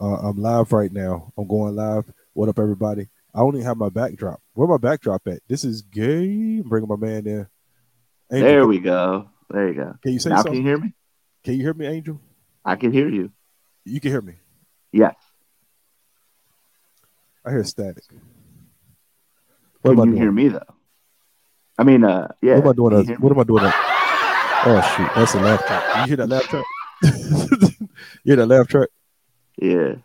Uh, I'm live right now. I'm going live. What up, everybody? I only have my backdrop. Where my backdrop at? This is gay. I'm bringing my man there. Angel, there we go. There you go. Can you say now something? Can you hear me? Can you hear me, Angel? I can hear you. You can hear me. Yes. I hear static. What can you doing? hear me though? I mean, uh, yeah. What am I doing? What am I doing? Oh shoot, that's a laptop. You hear that laptop? you hear that laugh track? Yeah.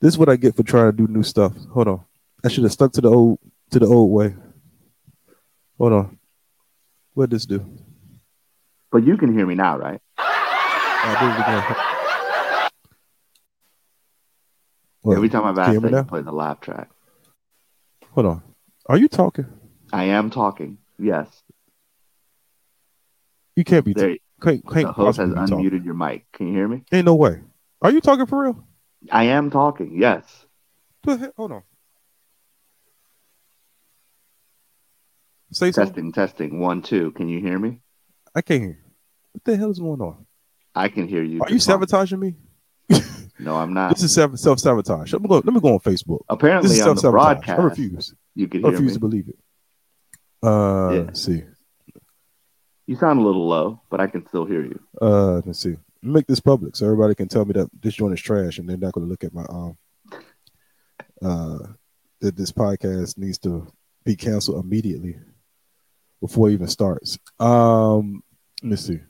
This is what I get for trying to do new stuff. Hold on. I should have stuck to the old to the old way. Hold on. What this do? But you can hear me now, right? Well, Every time I've asked that, play the laugh track. Hold on. Are you talking? I am talking. Yes. You can't be. There, can't, can't the host has unmuted talking. your mic. Can you hear me? Ain't no way. Are you talking for real? I am talking. Yes. Hold on. Say testing, something. testing. One, two. Can you hear me? I can't hear. What the hell is going on? I can hear you. Are you sabotaging me? no, I'm not. This is self sabotage. Let me go. Let me go on Facebook. Apparently, this is on the broadcast, I refuse. You can. I refuse me. to believe it. Uh, yeah. let's see. You sound a little low, but I can still hear you. Uh, let's see. Make this public so everybody can tell me that this joint is trash, and they're not going to look at my um. Uh, that this podcast needs to be canceled immediately before it even starts. Um, let me see.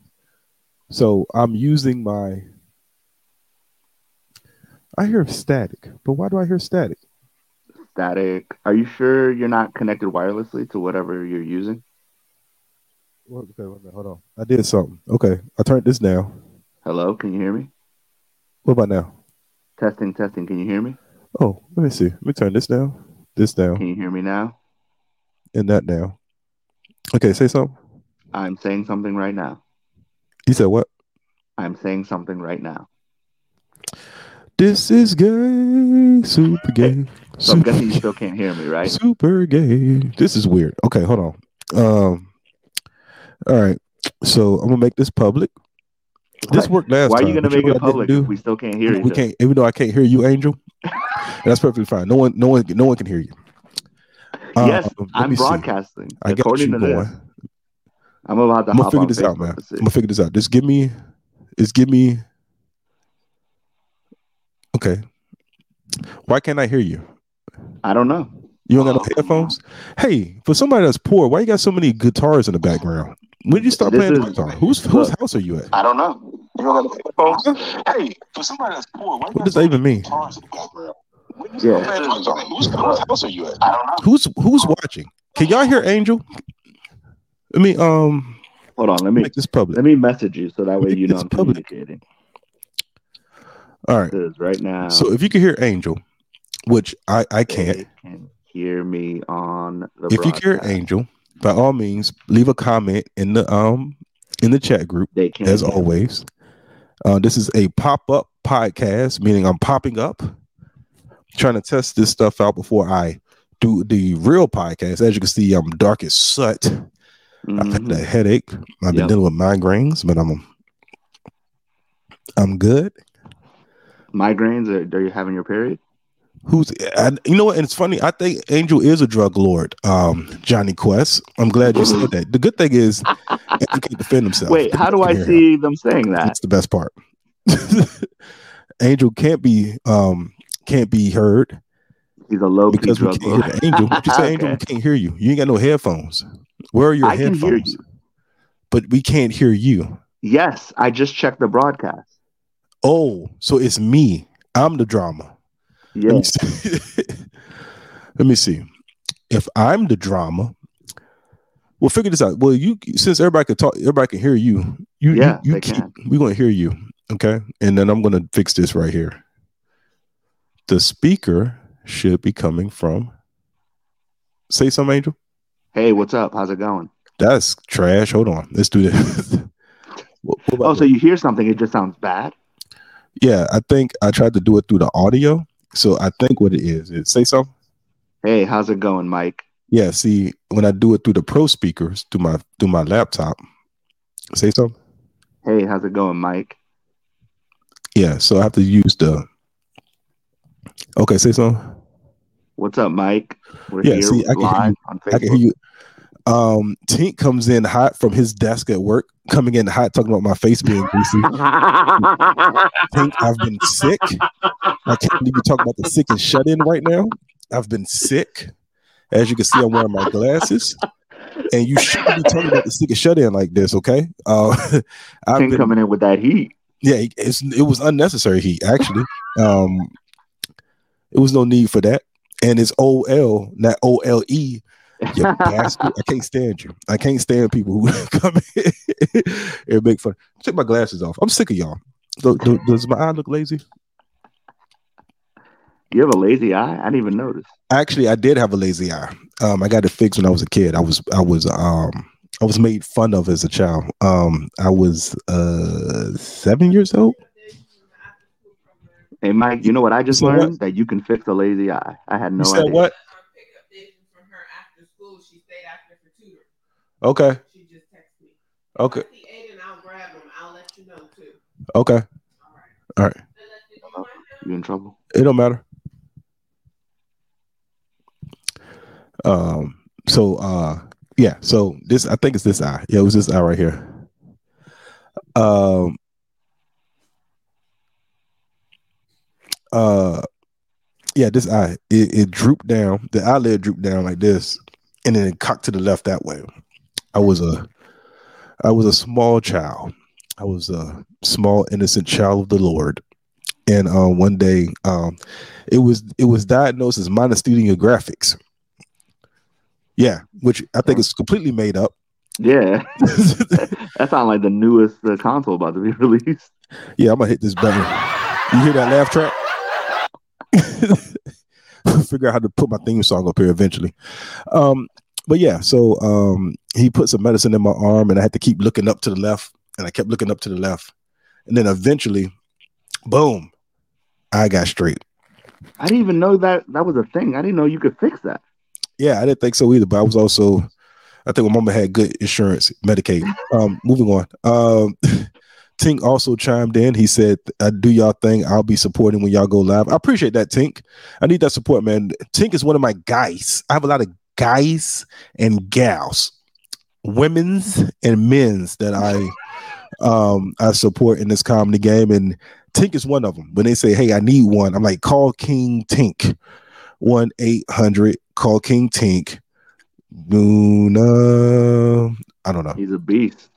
So I'm using my. I hear static, but why do I hear static? Static. Are you sure you're not connected wirelessly to whatever you're using? Okay, wait a minute. Hold on. I did something. Okay, I turned this down. Hello, can you hear me? What about now? Testing, testing. Can you hear me? Oh, let me see. Let me turn this down. This down. Can you hear me now? And that down. Okay, say something. I'm saying something right now. You said what? I'm saying something right now. This is gay, super gay. so I'm guessing you still can't hear me, right? Super gay. This is weird. Okay, hold on. Um, all right. So I'm gonna make this public. This worked last Why time. are you gonna make it public if we still can't hear you? We can't, even though I can't hear you, Angel. that's perfectly fine. No one, no one, no one can hear you. Yes, uh, I'm broadcasting. I got you. This, I'm about to. I'm gonna figure this out, man. I'm gonna figure this out. Just give me, just give me. Okay. Why can't I hear you? I don't know. You don't got no headphones? Hey, for somebody that's poor, why you got so many guitars in the background? When did you start this playing is, guitar? Whose whose house are you at? I don't know. You don't got no headphones? Hey, for somebody that's poor, why what does that even mean? Yeah. Whose, whose house are you at? I don't know. Who's who's watching? Can y'all hear Angel? Let me um hold on, let me make this public. Let me message you so that way you know I'm public. communicating. All right. Right now. So if you can hear Angel, which I I can't. Can hear me on the If you can hear Angel, by all means, leave a comment in the um in the chat group. As always. Uh, this is a pop-up podcast, meaning I'm popping up, trying to test this stuff out before I do the real podcast. As you can see, I'm dark as soot. Mm-hmm. I've had a headache. I've been dealing with migraines, but I'm I'm good. Migraines? Are, are you having your period? Who's and you know what? And it's funny. I think Angel is a drug lord. Um, Johnny Quest. I'm glad you said that. The good thing is, he can defend himself. Wait, how do I see him. them saying that? That's the best part. Angel can't be um can't be heard. He's a low because we can't lord. hear Angel. What you say, okay. Angel? We can't hear you. You ain't got no headphones. Where are your I headphones? Can hear you. But we can't hear you. Yes, I just checked the broadcast. Oh, so it's me. I'm the drama. Yeah. Let me see. Let me see. If I'm the drama, we'll figure this out. Well, you since everybody can talk, everybody can hear you. You, yeah, you, you keep, we're gonna hear you. Okay, and then I'm gonna fix this right here. The speaker should be coming from. Say something, Angel. Hey, what's up? How's it going? That's trash. Hold on, let's do this. what, what oh, so you hear something? It just sounds bad. Yeah, I think I tried to do it through the audio, so I think what it is is say something. Hey, how's it going, Mike? Yeah, see, when I do it through the pro speakers through my through my laptop, say something. Hey, how's it going, Mike? Yeah, so I have to use the Okay, say something. What's up, Mike? We're Yeah, here see, I can you. I can hear you. Um, Tink comes in hot from his desk at work, coming in hot, talking about my face being greasy. Tink, I've been sick. I can't even talk about the sick and shut in right now. I've been sick. As you can see, I'm wearing my glasses. And you shouldn't be talking about the sick and shut in like this, okay? Uh, I've King been coming in with that heat. yeah, it's, it was unnecessary heat actually. Um, it was no need for that, and it's OL, not OLE. You! I can't stand you. I can't stand people who come in and make fun. Take my glasses off. I'm sick of y'all. Do- do- does my eye look lazy? You have a lazy eye? I didn't even notice. Actually, I did have a lazy eye. Um, I got it fixed when I was a kid. I was, I was, um, I was made fun of as a child. Um, I was uh seven years old. Hey, Mike, you know what I just what? learned? That you can fix a lazy eye. I had no you said idea. what? pick up Vision from her after school. She stayed after for tutoring. Okay, She just texted me. okay, I see Aiden, I'll grab him. I'll let you know too. okay. All right. All right. Unless you find? You in trouble? It don't matter. Um. So, uh, yeah. So this, I think it's this eye. Yeah, it was this eye right here. Um. Uh. Yeah, this eye. It, it drooped down. The eyelid drooped down like this, and then it cocked to the left that way. I was a, I was a small child. I was a small innocent child of the Lord, and uh, one day, um, it was it was diagnosed as myasthenia gravis. Yeah, which I think is completely made up. Yeah. that sounds like the newest uh, console about to be released. yeah, I'm gonna hit this button. You hear that laugh track? Figure out how to put my theme song up here eventually. Um, but yeah, so um, he put some medicine in my arm, and I had to keep looking up to the left, and I kept looking up to the left, and then eventually, boom, I got straight. I didn't even know that that was a thing. I didn't know you could fix that. Yeah, I didn't think so either, but I was also, I think my mama had good insurance, Medicaid. Um, moving on. Um, Tink also chimed in. He said, I do y'all thing. I'll be supporting when y'all go live. I appreciate that, Tink. I need that support, man. Tink is one of my guys. I have a lot of guys and gals, women's and men's that I um I support in this comedy game. And Tink is one of them. When they say, Hey, I need one, I'm like, call King Tink. 1 800 call King Tink. Luna. I don't know. He's a beast.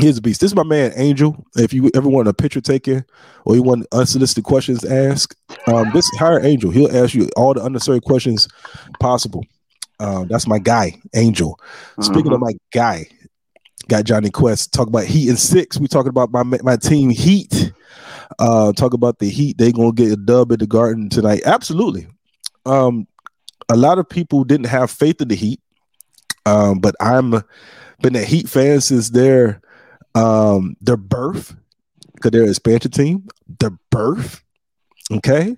He's a beast. This is my man Angel. If you ever want a picture taken or you want unsolicited questions asked, um, this hire Angel. He'll ask you all the unnecessary questions possible. Um, that's my guy, Angel. Speaking Uh-huh. of my guy, got Johnny Quest. Talk about Heat and Six. We talking about my my team Heat. Uh, talk about the Heat. They gonna get a dub at the Garden tonight. Absolutely. Um, a lot of people didn't have faith in the Heat, um, but I'm been a Heat fan since their um their birth because they're an expansion team. Their birth, okay.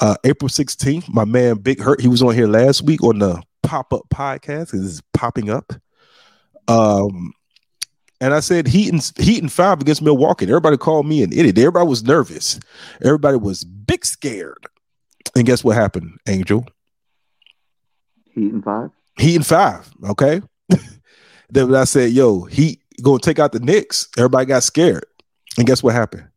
Uh, April 16th, my man Big Hurt, he was on here last week on the pop up podcast. It's popping up. Um, and I said Heat and Heat and five against Milwaukee. Everybody called me an idiot. Everybody was nervous. Everybody was big scared. And guess what happened, Angel? Heat and five. Heat and five. Okay. then when I said, "Yo, Heat gonna take out the Knicks," everybody got scared. And guess what happened?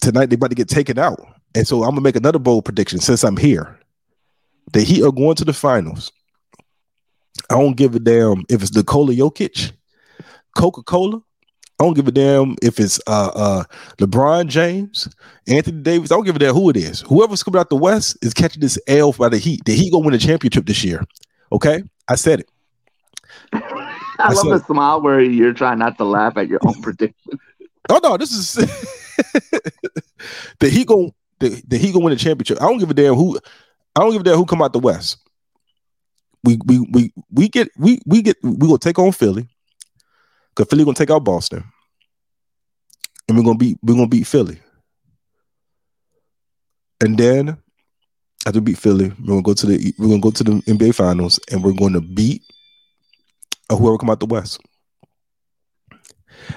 Tonight they about to get taken out. And so I'm gonna make another bold prediction since I'm here. The Heat are going to the finals. I don't give a damn if it's Nikola Jokic, Coca Cola. I don't give a damn if it's uh, uh, LeBron James, Anthony Davis. I don't give a damn who it is. Whoever's coming out the West is catching this L by the Heat. The Heat gonna win the championship this year. Okay, I said it. I love said- the smile where you're trying not to laugh at your own prediction. Oh no, this is the Heat gonna the Heat gonna win the championship. I don't give a damn who. I don't give a damn who come out the West. We we we we get we we get we gonna take on Philly. Cause Philly gonna take out Boston, and we're gonna beat we're gonna beat Philly. And then after we beat Philly, we're gonna go to the we're gonna go to the NBA Finals, and we're going to beat whoever come out the West.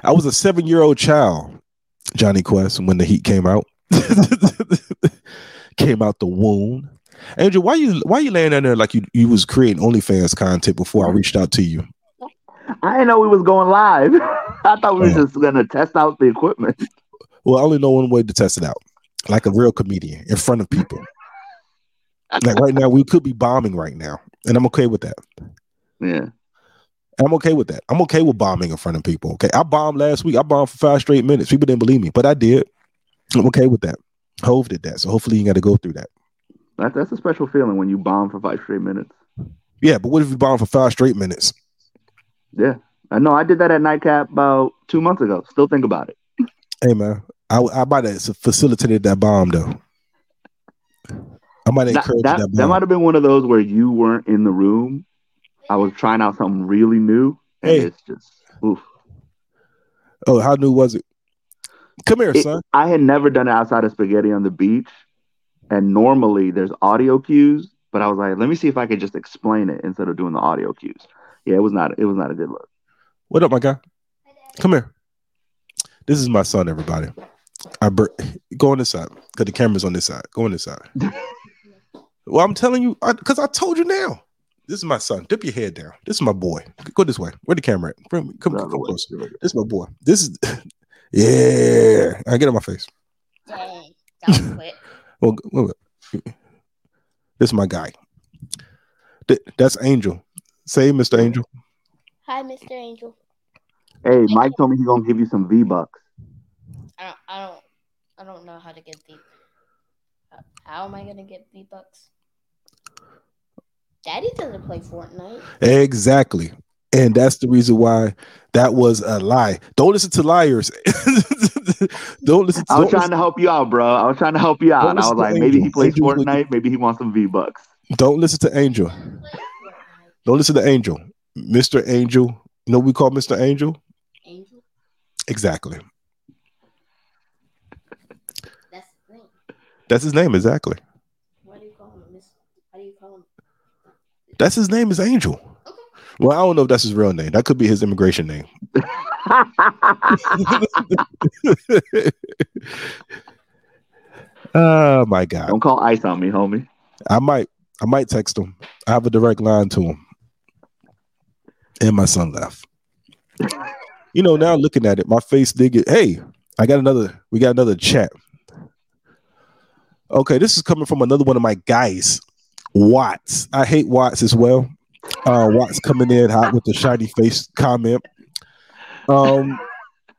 I was a seven year old child, Johnny Quest, when the Heat came out. came out the wound. Angel, why you why you laying down there like you you was creating OnlyFans content before I reached out to you? I didn't know we was going live. I thought we were Oh. just gonna test out the equipment. Well, I only know one way to test it out, like a real comedian in front of people. like right now, we could be bombing right now, and I'm okay with that. Yeah. I'm okay with that. I'm okay with bombing in front of people. Okay, I bombed last week. I bombed for five straight minutes. People didn't believe me, but I did. I'm okay with that. Hove did that, so hopefully you got to go through that. That, that's a special feeling when you bomb for five straight minutes. Yeah, but what if you bomb for five straight minutes? Yeah. I know I did that at Nightcap about two months ago. Still think about it. Hey man, I I might have facilitated that bomb though. I might have That, encouraged that, that, that bomb. might have been one of those where you weren't in the room. I was trying out something really new. And Hey. it's just oof. oh, how new was it? Come here, It- son. I had never done it outside of spaghetti on the beach. And normally there's audio cues, but I was like, let me see if I could just explain it instead of doing the audio cues. Yeah, it was not it was not a good look. What up, my guy? Come here. This is my son, everybody. I bur- go on this side because the camera's on this side. Go on this side. well, I'm telling you because I, told you now. This is my son. Dip your head down. This is my boy. Go this way. Where the camera at? Come, come, come close. This is my boy. This is yeah. I get in my face. Dang, that was quick. Well, wait, wait. this is my guy. Th- that's Angel. Say, Mr. Angel. Hi, Mr. Angel. Hey, Mike told me he's gonna give you some V bucks. I don't, I don't, I don't know how to get the. How am I gonna get V bucks? Daddy doesn't play Fortnite. Exactly. And that's the reason why that was a lie. Don't listen to liars. don't listen to I was don't trying to help you out, bro. I was trying to help you out. Don't I was listen to like, maybe he Angel. plays Angel's looking- Fortnite. Maybe he wants some V bucks. don't listen to Angel. Doesn't play Fortnite. Don't listen to Angel. Mr. Angel. You know what we call Mr. Angel? Angel, Exactly. that's the thing. That's his name, exactly. What do you call him? Miss? How do you call him? That's his name is Angel. Well, I don't know if that's his real name. That could be his immigration name. oh my god. Don't call ice on me, homie. I might I might text him. I have a direct line to him. And my son left. You know, now looking at it, my face did get hey, I got another we got another chat. Okay, this is coming from another one of my guys, Watts. I hate Watts as well. Uh Watts coming in hot with the shiny face comment. Um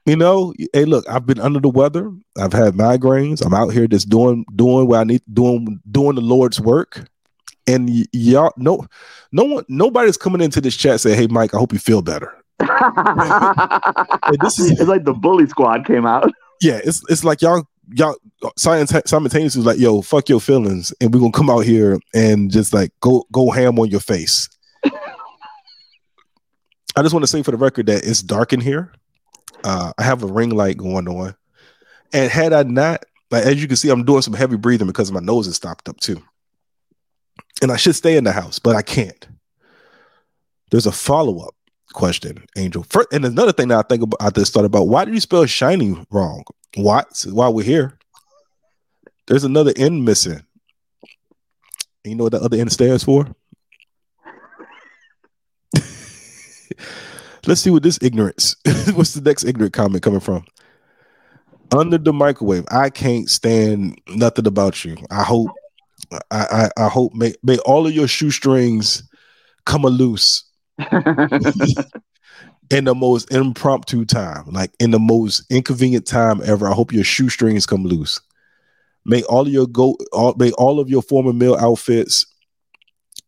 you know, hey, look, I've been under the weather. I've had migraines. I'm out here just doing doing what I need doing doing the Lord's work. And y- y'all, no, no one, nobody's coming into this chat saying, "Hey, Mike, I hope you feel better." this is- it's like the bully squad came out. Yeah, it's it's like y'all y'all simulta- simultaneously like, "Yo, fuck your feelings," and we're gonna come out here and just like go go ham on your face. I just want to say for the record that it's dark in here. Uh, I have a ring light going on, and had I not, like as you can see, I'm doing some heavy breathing because my nose is stopped up too, and I should stay in the house, but I can't. There's a follow up question, Angel. First, and another thing that I think about, I just thought about: why did you spell shiny wrong? What? While we're here, there's another N missing. And you know what the other N stands for? Let's see what this ignorance. What's the next ignorant comment coming from? Under the microwave, I can't stand nothing about you. I hope, I, I, I hope may, may all of your shoestrings come a loose in the most impromptu time, like in the most inconvenient time ever. I hope your shoestrings come loose. May all of your go, all, may all of your former male outfits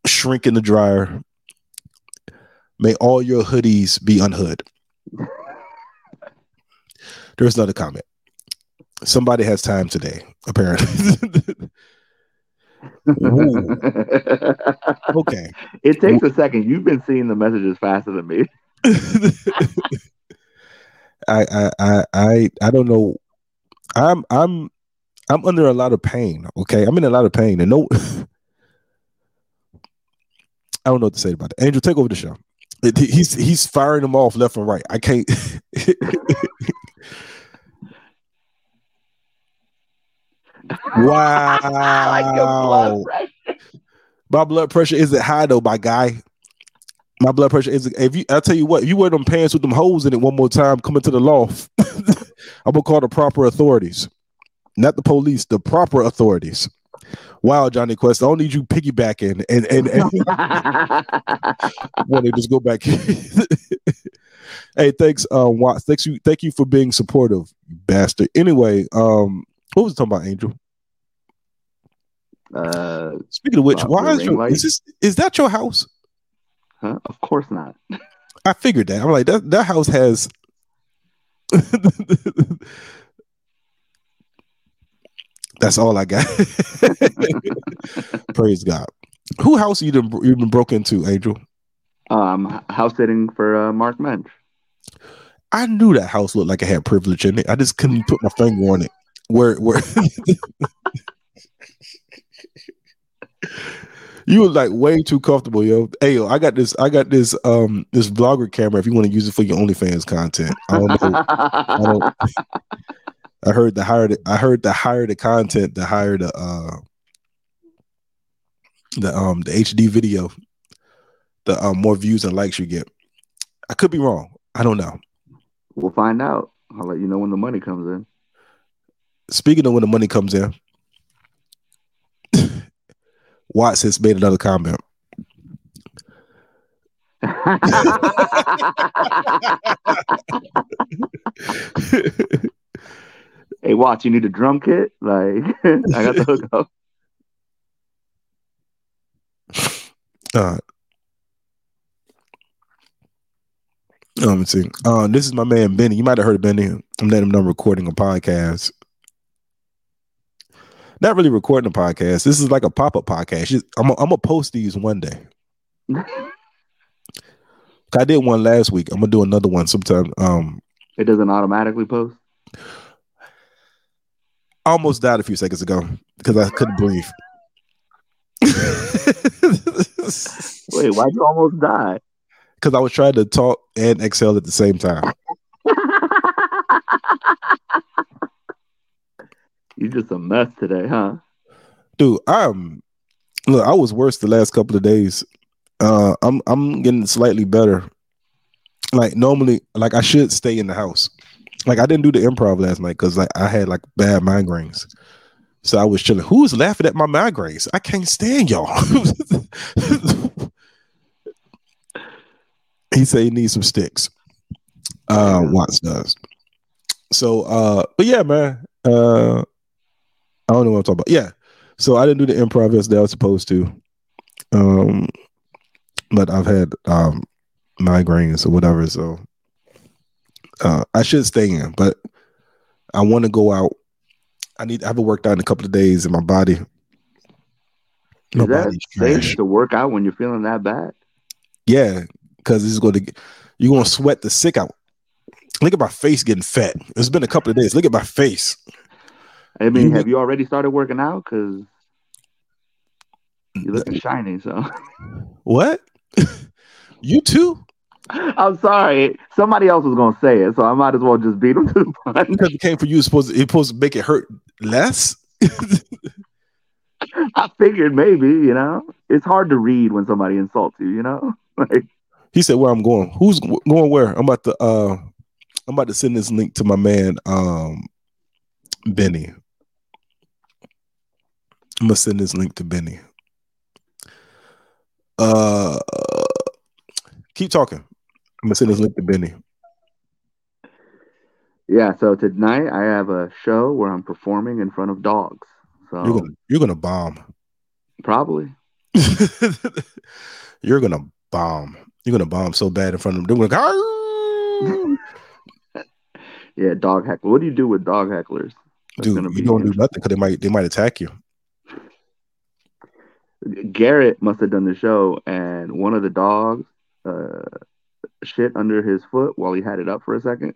shrink in the dryer. May all your hoodies be unhood. There's another comment. Somebody has time today, apparently. Okay. it takes a second. You've been seeing the messages faster than me. I, I I I I don't know. I'm I'm I'm under a lot of pain. Okay, I'm in a lot of pain, and no, I don't know what to say about it. Angel, take over the show. He's he's firing them off left and right. I can't. like blood Wow. my blood pressure isn't high though, my guy. My blood pressure is if you I'll tell you what, if you wear them pants with them holes in it one more time, come into the loft. I'm gonna call the proper authorities. Not the police, the proper authorities. Wow, Johnny Quest, I don't need you piggybacking and and, and want to just go back. hey, thanks, uh, Watts. Thanks you, thank you for being supportive, you bastard. Anyway, um, what was talking about, Angel? uh, Speaking of which, why is your is this is that your house? huh? Of course not. I figured that. I'm like that. That house has. That's all I got. Praise God. Who house you done, you been broke into, Angel? Um, house sitting for uh, Mark Mensch. I knew that house looked like it had privilege in it. I just couldn't put my finger on it. Where where you were like way too comfortable, yo. Hey, yo, I got this. I got this. Um, this vlogger camera. If you want to use it for your OnlyFans content, I don't know. I don't. I heard the higher. The, I heard the higher the content, the higher the uh the um the HD video, the um more views and likes you get. I could be wrong. I don't know. we'll find out. I'll let you know when the money comes in. Speaking of when the money comes in, Watts has made another comment. hey, Watts, you need a drum kit? Like, I got the hookup. Uh, let me see. Uh, this is my man Benny. You might have heard of Benny. I'm letting him know I'm recording a podcast. Not really recording a podcast. This is like a pop up podcast. Just- I'm gonna post these one day. I did one last week. I'm gonna do another one sometime. Um, It doesn't automatically post. I almost died a few seconds ago because I couldn't breathe. Wait, why'd you almost die? Because I was trying to talk and exhale at the same time. You're just a mess today, huh? Dude, I'm look, I was worse the last couple of days. Uh I'm I'm getting slightly better. Like normally, like I should stay in the house. Like I didn't do the improv last night because like I had like bad migraines. So I was chilling. Who's laughing at my migraines? I can't stand y'all. he said he needs some sticks. Uh Watts does. So uh but yeah, man. Uh I don't know what I'm talking about. Yeah. So I didn't do the improv as that I was supposed to. Um but I've had um migraines or whatever. So uh I should stay in, but I want to go out. I need I haven't worked out in a couple of days and my body. My Is that safe to work out when you're feeling that bad? Yeah, because is going to you're going to sweat the sick out. Look at my face getting fat. It's been a couple of days. Look at my face. I mean, You- have you already started working out? Because you're looking shiny. So What? you too? I'm sorry. Somebody else was gonna say it, so I might as well just beat him to the punch. Because it came for you, it's supposed to, it's supposed to make it hurt less. I figured maybe, you know, it's hard to read when somebody insults you. You know, like He said, "Where I'm going? Who's going where? I'm about to uh, I'm about to send this link to my man um, Benny. I'm gonna send this link to Benny. Uh, keep talking. I'm gonna send this link to Benny. yeah. So tonight I have a show where I'm performing in front of dogs. So You're gonna you're gonna bomb. probably you're gonna bomb. You're gonna bomb so bad in front of them. They're gonna go, yeah, dog heckler. What do you do with dog hecklers? That's dude. You don't do nothing because they might they might attack you. Garrett must have done the show, and one of the dogs uh, shit under his foot while he had it up for a second,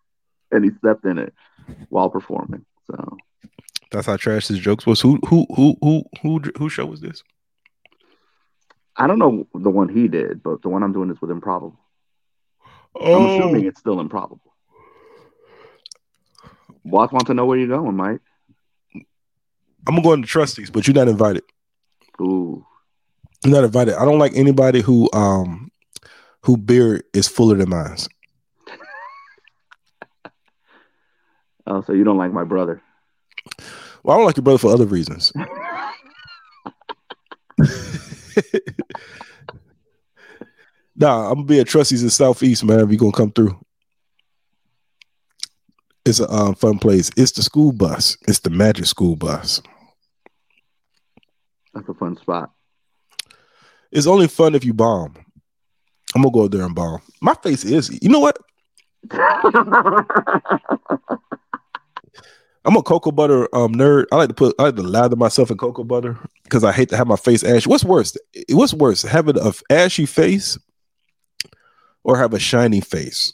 and he stepped in it while performing. So That's how trash his jokes was. Who who who who who who show was this? I don't know the one he did, but the one I'm doing is with improbable. I'm Oh. assuming it's still improbable. Watts want to know where you're going, Mike. I'm gonna Trusty's, but you're not invited. Ooh. You're not invited. I don't like anybody who um who beard is fuller than mine. Oh, so you don't like my brother? Well, I don't like your brother for other reasons. nah, I'm gonna be at Trusty's in Southeast, man. If you gonna come through. It's a um, fun place. It's the school bus. It's the magic school bus. That's a fun spot. It's only fun if you bomb. I'm gonna go out there and bomb. My face is. You know what? I'm a cocoa butter um nerd. I like to put I like to lather myself in cocoa butter because I hate to have my face ashy. What's worse? What's worse? Having a ashy face or have a shiny face?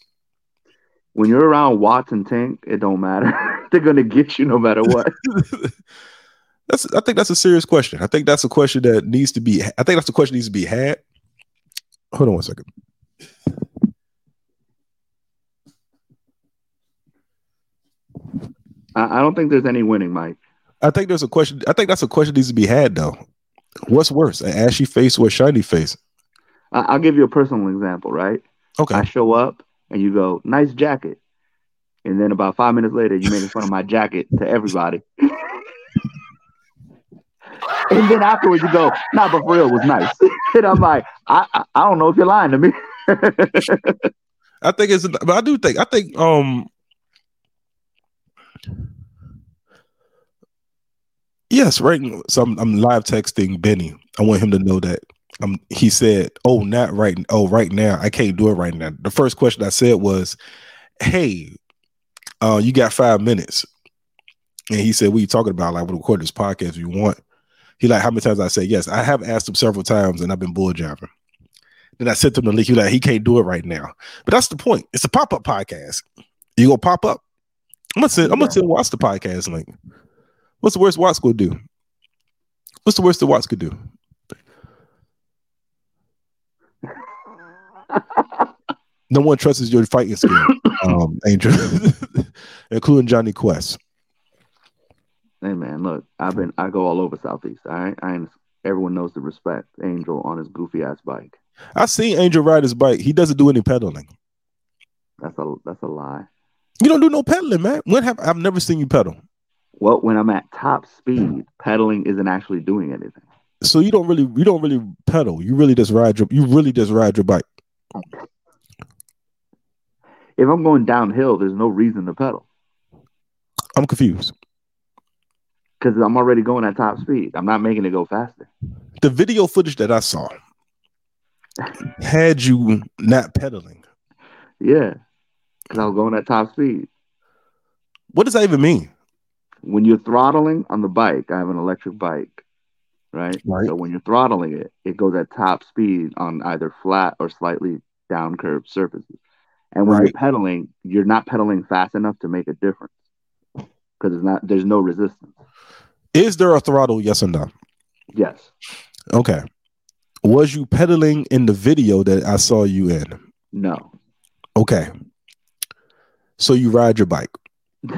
when you're around Watts and Tank, it don't matter. They're gonna get you no matter what. that's I think that's a serious question. I think that's a question that needs to be I think that's a question that needs to be had. Hold on one second. I, I don't think there's any winning, Mike. I think there's a question. I think that's a question that needs to be had though. What's worse, an ashy face or a shiny face? I, I'll give you a personal example, right? Okay. I show up and you go, nice jacket. And then about five minutes later, you making fun of my jacket to everybody. and then afterwards, you go, nah, but for real, it was nice. and I'm like, I, I, I don't know if you're lying to me. I think it's, but I do think, I think, um, yes, right. So I'm, I'm live texting Benny. I want him to know that um, he said, "Oh, not right. Oh, right now, I can't do it right now." The first question I said was, "Hey, uh, you got five minutes?" And he said, "What are you talking about? Like, we'll record this podcast if you want." He like, "How many times?" I say "Yes." I have asked him several times, and I've been bull jabbing. Then I sent him the link. He like, he can't do it right now. But that's the point. It's a pop up podcast. You gonna pop up? I'm gonna send. I'm gonna send Watts the podcast link. What's the worst Watts gonna do? What's the worst that Watts could do? no one trusts your fighting skill, um, Angel, including Johnny Quest. Hey man, look, I've been I go all over Southeast. All right, I ain't, everyone knows to respect Angel on his goofy ass bike. I seen Angel ride his bike. He doesn't do any pedaling. That's a that's a lie. You don't do no pedaling, man. When have I've never seen you pedal? Well, when I'm at top speed, pedaling isn't actually doing anything. So you don't really you don't really pedal. You really just ride your you really just ride your bike. If I'm going downhill, there's no reason to pedal I'm confused. Because I'm already going at top speed. I'm not making it go faster. The video footage that I saw had you not pedaling. Yeah, because I was going at top speed. What does that even mean? When you're throttling on the bike, I have an electric bike, right? Right. So when you're throttling it, it goes at top speed on either flat or slightly down curved surfaces. And when Right. you're pedaling, you're not pedaling fast enough to make a difference because it's not. There's no resistance. Is there a throttle? Yes or no? Yes. Okay. Was you pedaling in the video that I saw you in? No. Okay. So you ride your bike.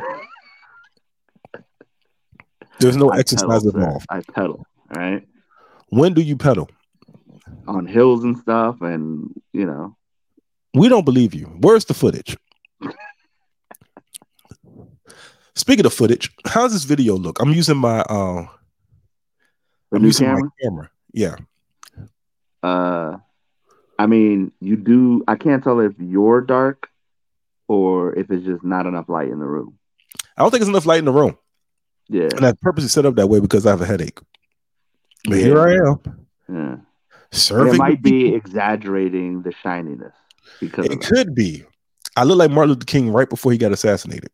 There's no I exercise pedal, involved. I pedal. right? When do you pedal? On hills and stuff, and you know, We don't believe you. Where's the footage? Speaking of footage, how's this video look? I'm using my uh the I'm new using camera. my camera. Yeah. Uh, I mean, you do. I can't tell if you're dark or if it's just not enough light in the room. I don't think it's enough light in the room. Yeah. And I purposely set up that way because I have a headache. But here I am. Yeah. Serving it might be exaggerating the shininess because It that. could be. I look like Martin Luther King right before he got assassinated.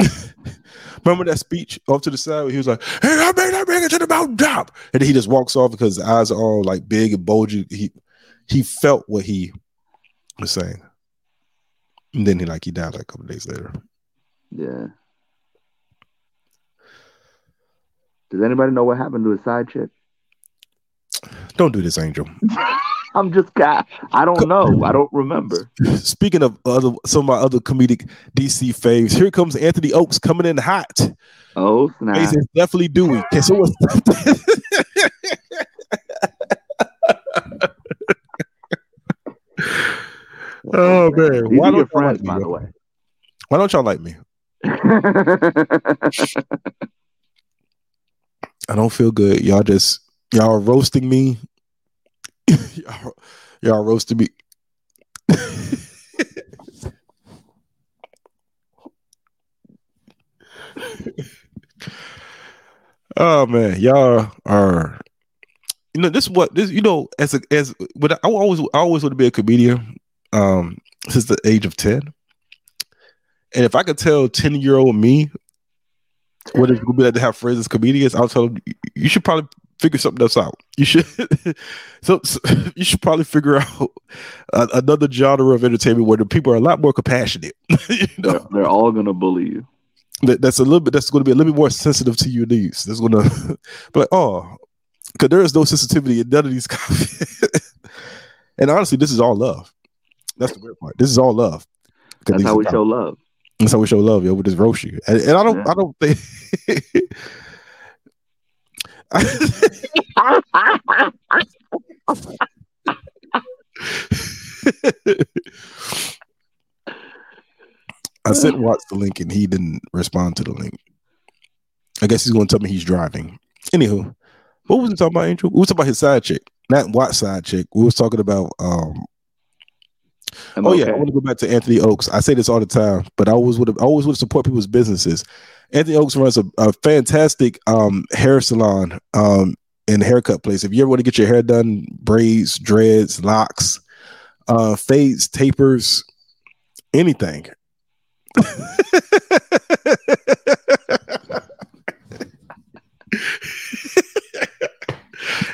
Remember that speech off to the side where he was like, Hey, I made that make it to the mountaintop. And then he just walks off because his eyes are all like big and bulgy. He he felt what he was saying. And then he like he died like a couple days later. Yeah. Does anybody know what happened to his side chick? Don't do this, Angel. I'm just cat. I don't know. I don't remember. Speaking of other some of my other comedic DC faves, here comes Anthony Oaks coming in hot. Oh snap! Definitely Dewey. Can someone Oh man, These why don't friends, like me? by the way. Why don't y'all like me? I don't feel good. Y'all just y'all are roasting me. y'all, y'all roasting me. oh man, y'all are. You know this is what this. You know as a as but I always I always want to be a comedian. Um, since the age of ten. And if I could tell ten year old me what it gonna be like to have friends as comedians, I'll tell them you should probably figure something else out. You should, so, so you should probably figure out a, another genre of entertainment where the people are a lot more compassionate. you know, they're, they're all gonna bully you. that, that's a little bit. That's going to be a little bit more sensitive to your needs. That's going to, but oh, because there is no sensitivity in none of these. and honestly, this is all love. That's the weird part. This is all love. That's how we show love. that's how we show love, yo. We just roast you, and, and I don't, Yeah. I don't think. I sent Watts the link, and he didn't respond to the link. I guess he's going to tell me he's driving. Anywho, what was we talking about, Angel? We was talking about his side chick, not Watt's side chick. We was talking about um, I'm oh yeah. I want to go back to Anthony Oaks. I say this all the time, but I always would I always would support people's businesses. Anthony Oaks runs a, a fantastic um, hair salon um, and haircut place. If you ever want to get your hair done, braids, dreads, locks, uh, fades, tapers, anything.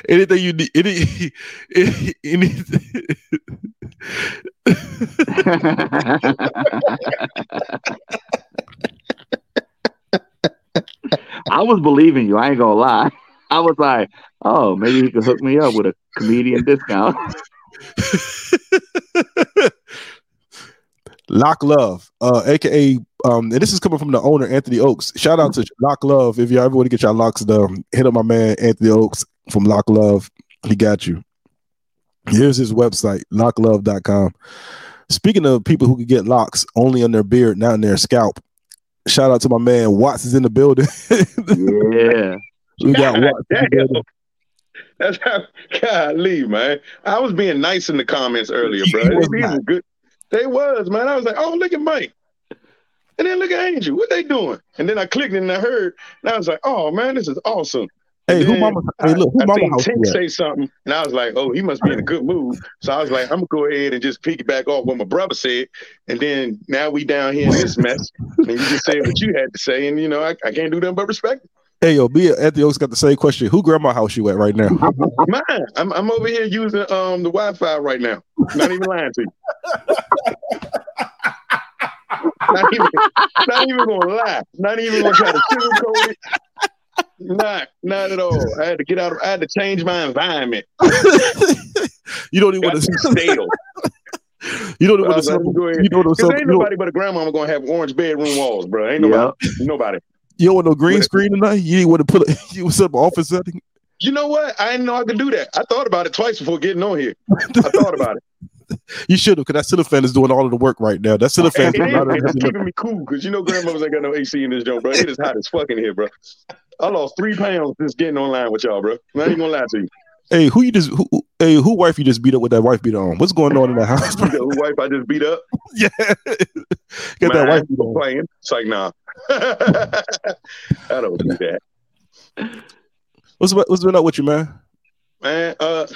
anything you need, any, any, anything. I was believing you. I ain't gonna lie. I was like, oh, maybe he could hook me up with a comedian discount. Lock Love, uh, aka, um, and this is coming from the owner, Anthony Oaks. Shout out to Lock Love. If y'all ever want to get your locks done, hit up my man, Anthony Oaks from Lock Love. He got you. Here's his website, locklove.com. Speaking of people who can get locks only on their beard, not on their scalp, shout out to my man Watts is in the building. yeah. we got God Watts in the That's how God leave, man. I was being nice in the comments earlier, bro. Was These were good. They was, man. I was like, oh, look at Mike. And then look at Angel. What they doing? And then I clicked and I heard, and I was like, oh man, this is awesome. Hey, who mama? Hey, look, who I mama seen house Tink say something, and I was like, oh, he must be in a good mood. So I was like, I'm gonna go ahead and just piggyback off what my brother said. And then now we down here in this mess. and you just said what you had to say, and you know, I, I can't do nothing but respect it. Hey, yo, me and Anthony Oaks got the same question. Who grandma house you at right now? Mine. I'm I'm over here using um the Wi-Fi right now. Not even lying to you. not even not even gonna lie. Not even gonna try to sugarcoat it. Not not at all. I had to get out of I had to change my environment. you don't even want to. stale. You don't want to. like. You don't know something. ain't nobody but a grandmama gonna have orange bedroom walls, bro. Ain't nobody. Yep. Nobody. you don't want no green What- screen tonight. You didn't want to put. A, you set up office setting. You know what? I didn't know I could do that. I thought about it twice before getting on here. I thought about it. You should have, because that ceiling fan is doing all of the work right now. That ceiling fan. Is, it's keeping me cool because you know grandmothers ain't got no AC in this joint, bro. It is hot as fuck in here, bro. I lost three pounds just getting online with y'all, bro. Not even gonna lie to you. Hey, who you just? Who, who- hey, who wife you just beat up with that wife beat on? What's going on in that house? You know who wife I just beat up? yeah, got that wife beater on. playing. It's like nah. I don't do that, What's what's been up with you, man? man. Uh,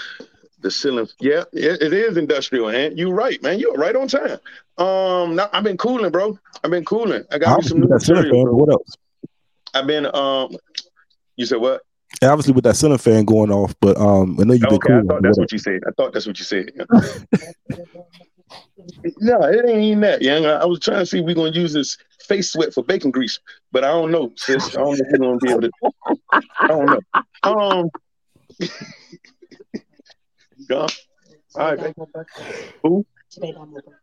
the ceiling. Yeah, it, it is industrial, man. you're right, man. You're right on time. Um, now, I've been cooling, bro. I've been cooling. I got me some new material, fan. bro. What else? I've been um. You said what? And obviously with that ceiling fan going off, but um, I know you've been Okay, I cool. thought that's what you said. I thought that's what you said. no, it ain't even that, young. I, I was trying to see if we're gonna use this face sweat for bacon grease, but I don't know, sis. I don't know if we're gonna be able to. I don't know. Um, gone. All right, bet. Who?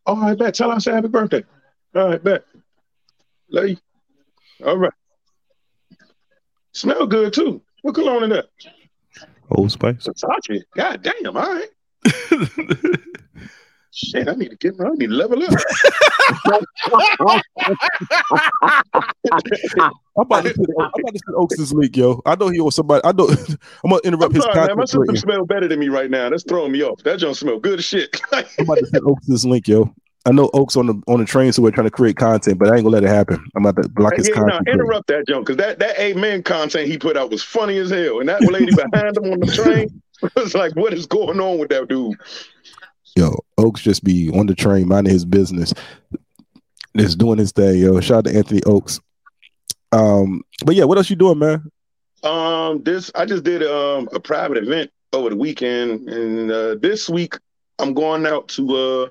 All right, oh, bet. Tell her I said happy birthday. All right, bet. Love you. All right. Smell good too. What cologne in that? Old Spice. Versace. God damn. All right. Shit, I need to get I need to level up. I'm about to send, I'm about to Oaks this link, yo. I know he owes somebody. I know. I'm gonna interrupt I'm his sorry, man. My system smell better than me right now. That's throwing me off. That don't smell good as shit. I'm about to send Oaks this link, yo. I know Oaks on the on the train, so we're trying to create content, but I ain't gonna let it happen. I'm about to block his yeah, content. creator. interrupt that junk because that that amen content he put out was funny as hell, and that lady behind him on the train was like, "What is going on with that dude?" Yo, Oaks just be on the train, minding his business, just doing his thing, yo. Shout out to Anthony Oaks. Um, but yeah, what else you doing, man? Um, this I just did um a private event over the weekend, and uh, this week I'm going out to uh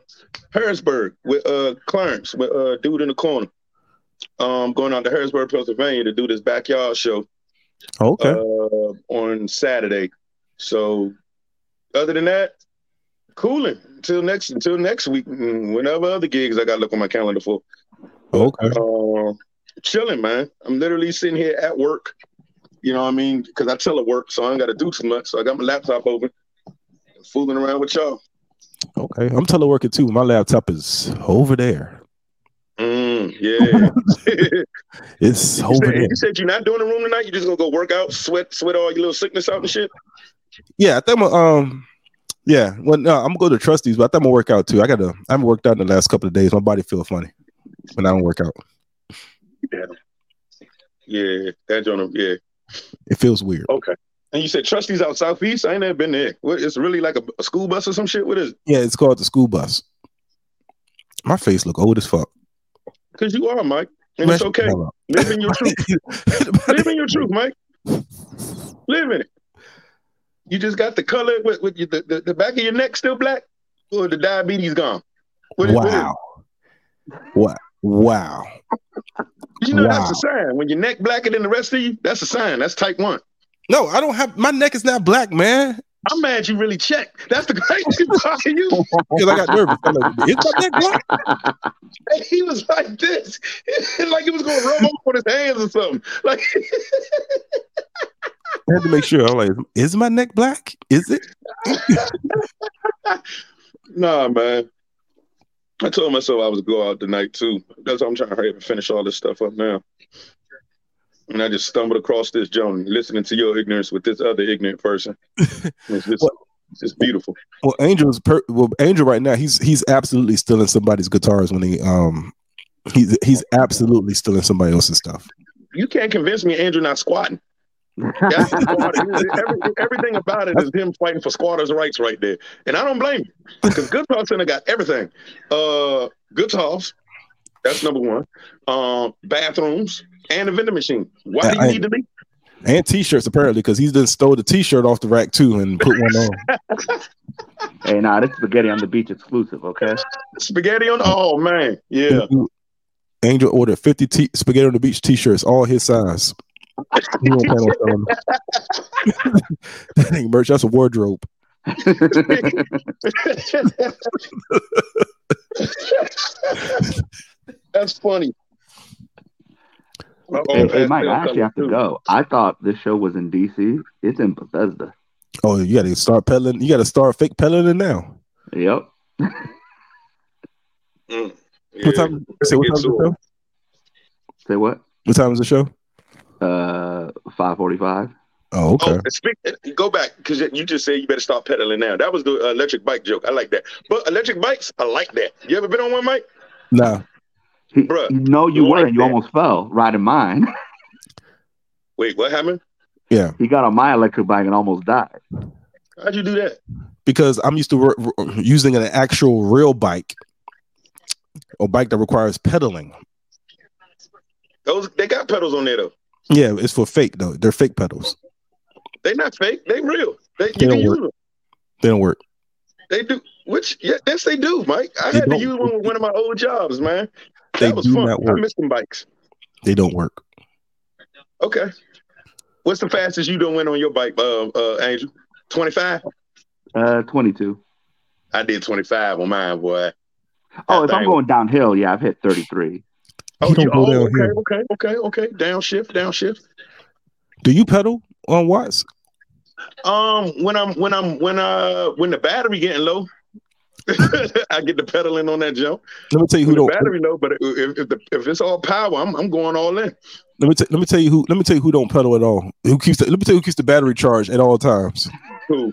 Harrisburg with uh Clarence with uh dude in the corner. Um, going out to Harrisburg, Pennsylvania to do this backyard show Okay, uh, on Saturday. So, other than that, cooling until next until next week. Whenever other gigs I got to look on my calendar for. okay. Uh, chilling, man. I'm literally sitting here at work. You know what I mean? Because I telework, so I ain't got to do too much. So I got my laptop open, fooling around with y'all. Okay, I'm teleworking too. My laptop is over there. Mm, yeah. It's you, over said, there. you said you're not doing the room tonight. You're just gonna go work out, sweat, sweat all your little sickness out and shit. Yeah, I think I'm, um, yeah. Well, no, I'm gonna go to Trusty's, but I think I'm gonna work out too. I gotta. I haven't worked out in the last couple of days. My body feels funny when I don't work out. Yeah, that joint. Yeah. It feels weird. Okay. And you said Trusty's out southeast. I ain't never been there. What? It's really like a, a school bus or some shit. What is? it? Yeah, it's called the school bus. My face look old as fuck. Because you are, Mike, and it's okay. Live in your truth. Live in your truth, Mike. Live in it. You just got the color with, with your, the, the, the back of your neck still black, or the diabetes gone. What is- what is- wow. Wow. Wow. you know that's Wow. a sign. When your neck blacker than the rest of you, that's a sign. That's type one. No, I don't have my neck is not black, man. I'm mad you really checked. That's the crazy part. You, Because I got nervous. I'm like, is my neck black? he was like this, like he was going to rub off on his hands or something. Like, I had to make sure. I'm like, is my neck black? Is it? nah, man. I told myself I was go out tonight too. That's why I'm trying to hurry up and finish all this stuff up now. And I just stumbled across this Joan, listening to your ignorance with this other ignorant person. It's just, What? it's just beautiful. Well, Angel's per- well, Angel right now. He's he's absolutely stealing somebody's guitars when he um he's he's absolutely stealing somebody else's stuff. You can't convince me Andrew not squatting. That's the part. Every- everything about it is him fighting for squatters' rights right there. And I don't blame him. Because Guitar Center got everything. Uh guitars, that's number one. Um, bathrooms and a vending machine. Why do you I- need to leave? And t-shirts apparently because he's just stole the t-shirt off the rack too and put one on. Hey, nah, this spaghetti on the beach exclusive, okay? Spaghetti on the oh man. Yeah. Angel ordered 50 t- spaghetti on the beach t-shirts, all his size. He don't plan on selling that ain't merch. That's a wardrobe. That's funny. Uh-oh, hey, hey, Mike, I actually have to go. I thought this show was in DC. It's in Bethesda. Oh, you got to start peddling. You got to start fake peddling now. Yep. through. Mm. What time? Say what time is the show? Say what? What time is the show? Uh, five forty-five. Oh, okay. Oh, speak, go back because you just said you better start pedaling now. That was the uh, electric bike joke. I like that. But electric bikes, I like that. You ever been on one, Mike? No. He, Bruh, you know you you were, like and you that. almost fell riding mine. Wait, what happened? yeah, he got on my electric bike and almost died. How'd you do that? because I'm used to wor- wor- using an actual real bike, a bike that requires pedaling. Those they got pedals on there though. Yeah, it's for fake though. They're fake pedals. They're not fake. They real. They, They can don't use work. them. They don't work. They do. Which yeah, yes they do, Mike. I They had to don't. use one with one of my old jobs, man. That They was do fun. not I work. missed them bikes. They don't work. Okay. What's the fastest you done went on your bike, uh, uh, Angel? Twenty five. Uh, twenty-two. I did 25 on mine, boy. Oh, if I'm thing- going downhill, yeah, I've hit 33. Oh, You don't you, go oh okay, here. okay, okay, okay. Downshift, downshift. Do you pedal on Watts? Um, when I'm when I'm when uh when the battery getting low, I get the pedaling on that jump. Let me tell you who the don't. battery low, but if if, the, if it's all power, I'm I'm going all in. Let me t- let me tell you who. Let me tell you who don't pedal at all. Who keeps the, let me tell you who keeps the battery charged at all times. Cool.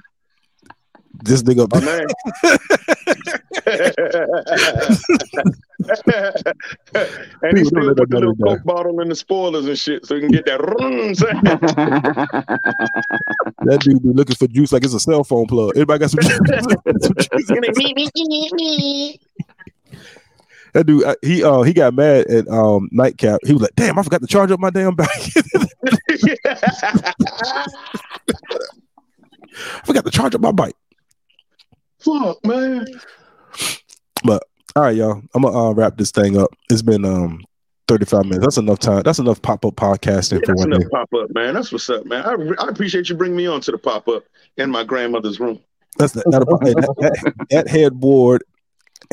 This nigga up man. and he still put the little coke bottle in the spoilers and shit, so you can get that. That dude be looking for juice like it's a cell phone plug. Everybody got some juice. Some juice. That dude, uh, he uh he got mad at um nightcap. He was like, "Damn, I forgot to charge up my damn bike. I forgot to charge up my bike." Fuck, man. But all right, y'all. I'm gonna uh, wrap this thing up. It's been um 35 minutes. That's enough time. That's enough pop up podcasting Yeah, for one day. pop up, man. That's what's up, man. I, re- I appreciate you bringing me on to the pop up in my grandmother's room. That's not, not a, hey, that, that, that headboard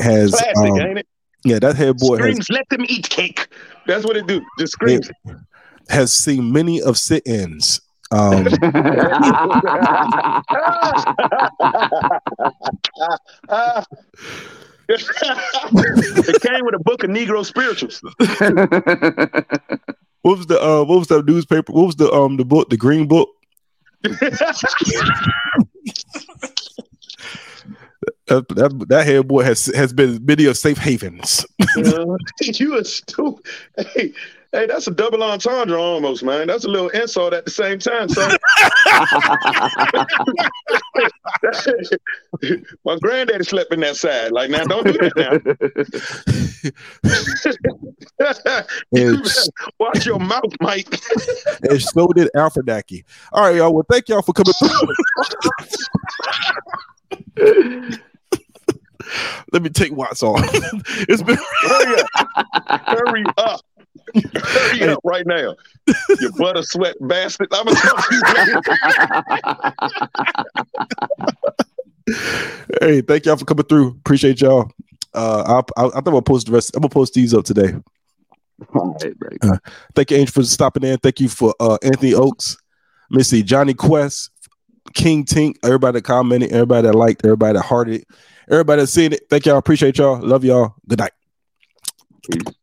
has Classic, um, ain't it? yeah, that headboard has let them eat cake. That's what it do. Just screams. has seen many of sit-ins. Um, it came with a book of Negro spirituals. what was the uh, what was the newspaper? What was the um the book? The Green Book. That that, that headboard has has been many of safe havens. Uh, you a stupid. Hey, hey, that's a double entendre almost, man. That's a little insult at the same time. son. My granddaddy slept in that side. Like, now don't do that now. You And, better Watch your mouth, Mike. and so did Alfredaki. All right, y'all. Well, thank y'all for coming through. Let me take Watts off. it's been Hurry up. Hurry up. Hurry up right now. You butter sweat bastard. I'm gonna talk to you hey, thank y'all for coming through. Appreciate y'all. Uh, I'll, I'll, I think I'll post the rest. I'm gonna post these up today. All right, right. Thank you, Angel, for stopping in. Thank you for uh, Anthony Oaks, Missy, Johnny Quest, King Tink, everybody that commented, everybody that liked, everybody that hearted, everybody that seen it. Thank y'all. Appreciate y'all. Love y'all. Good night. Peace.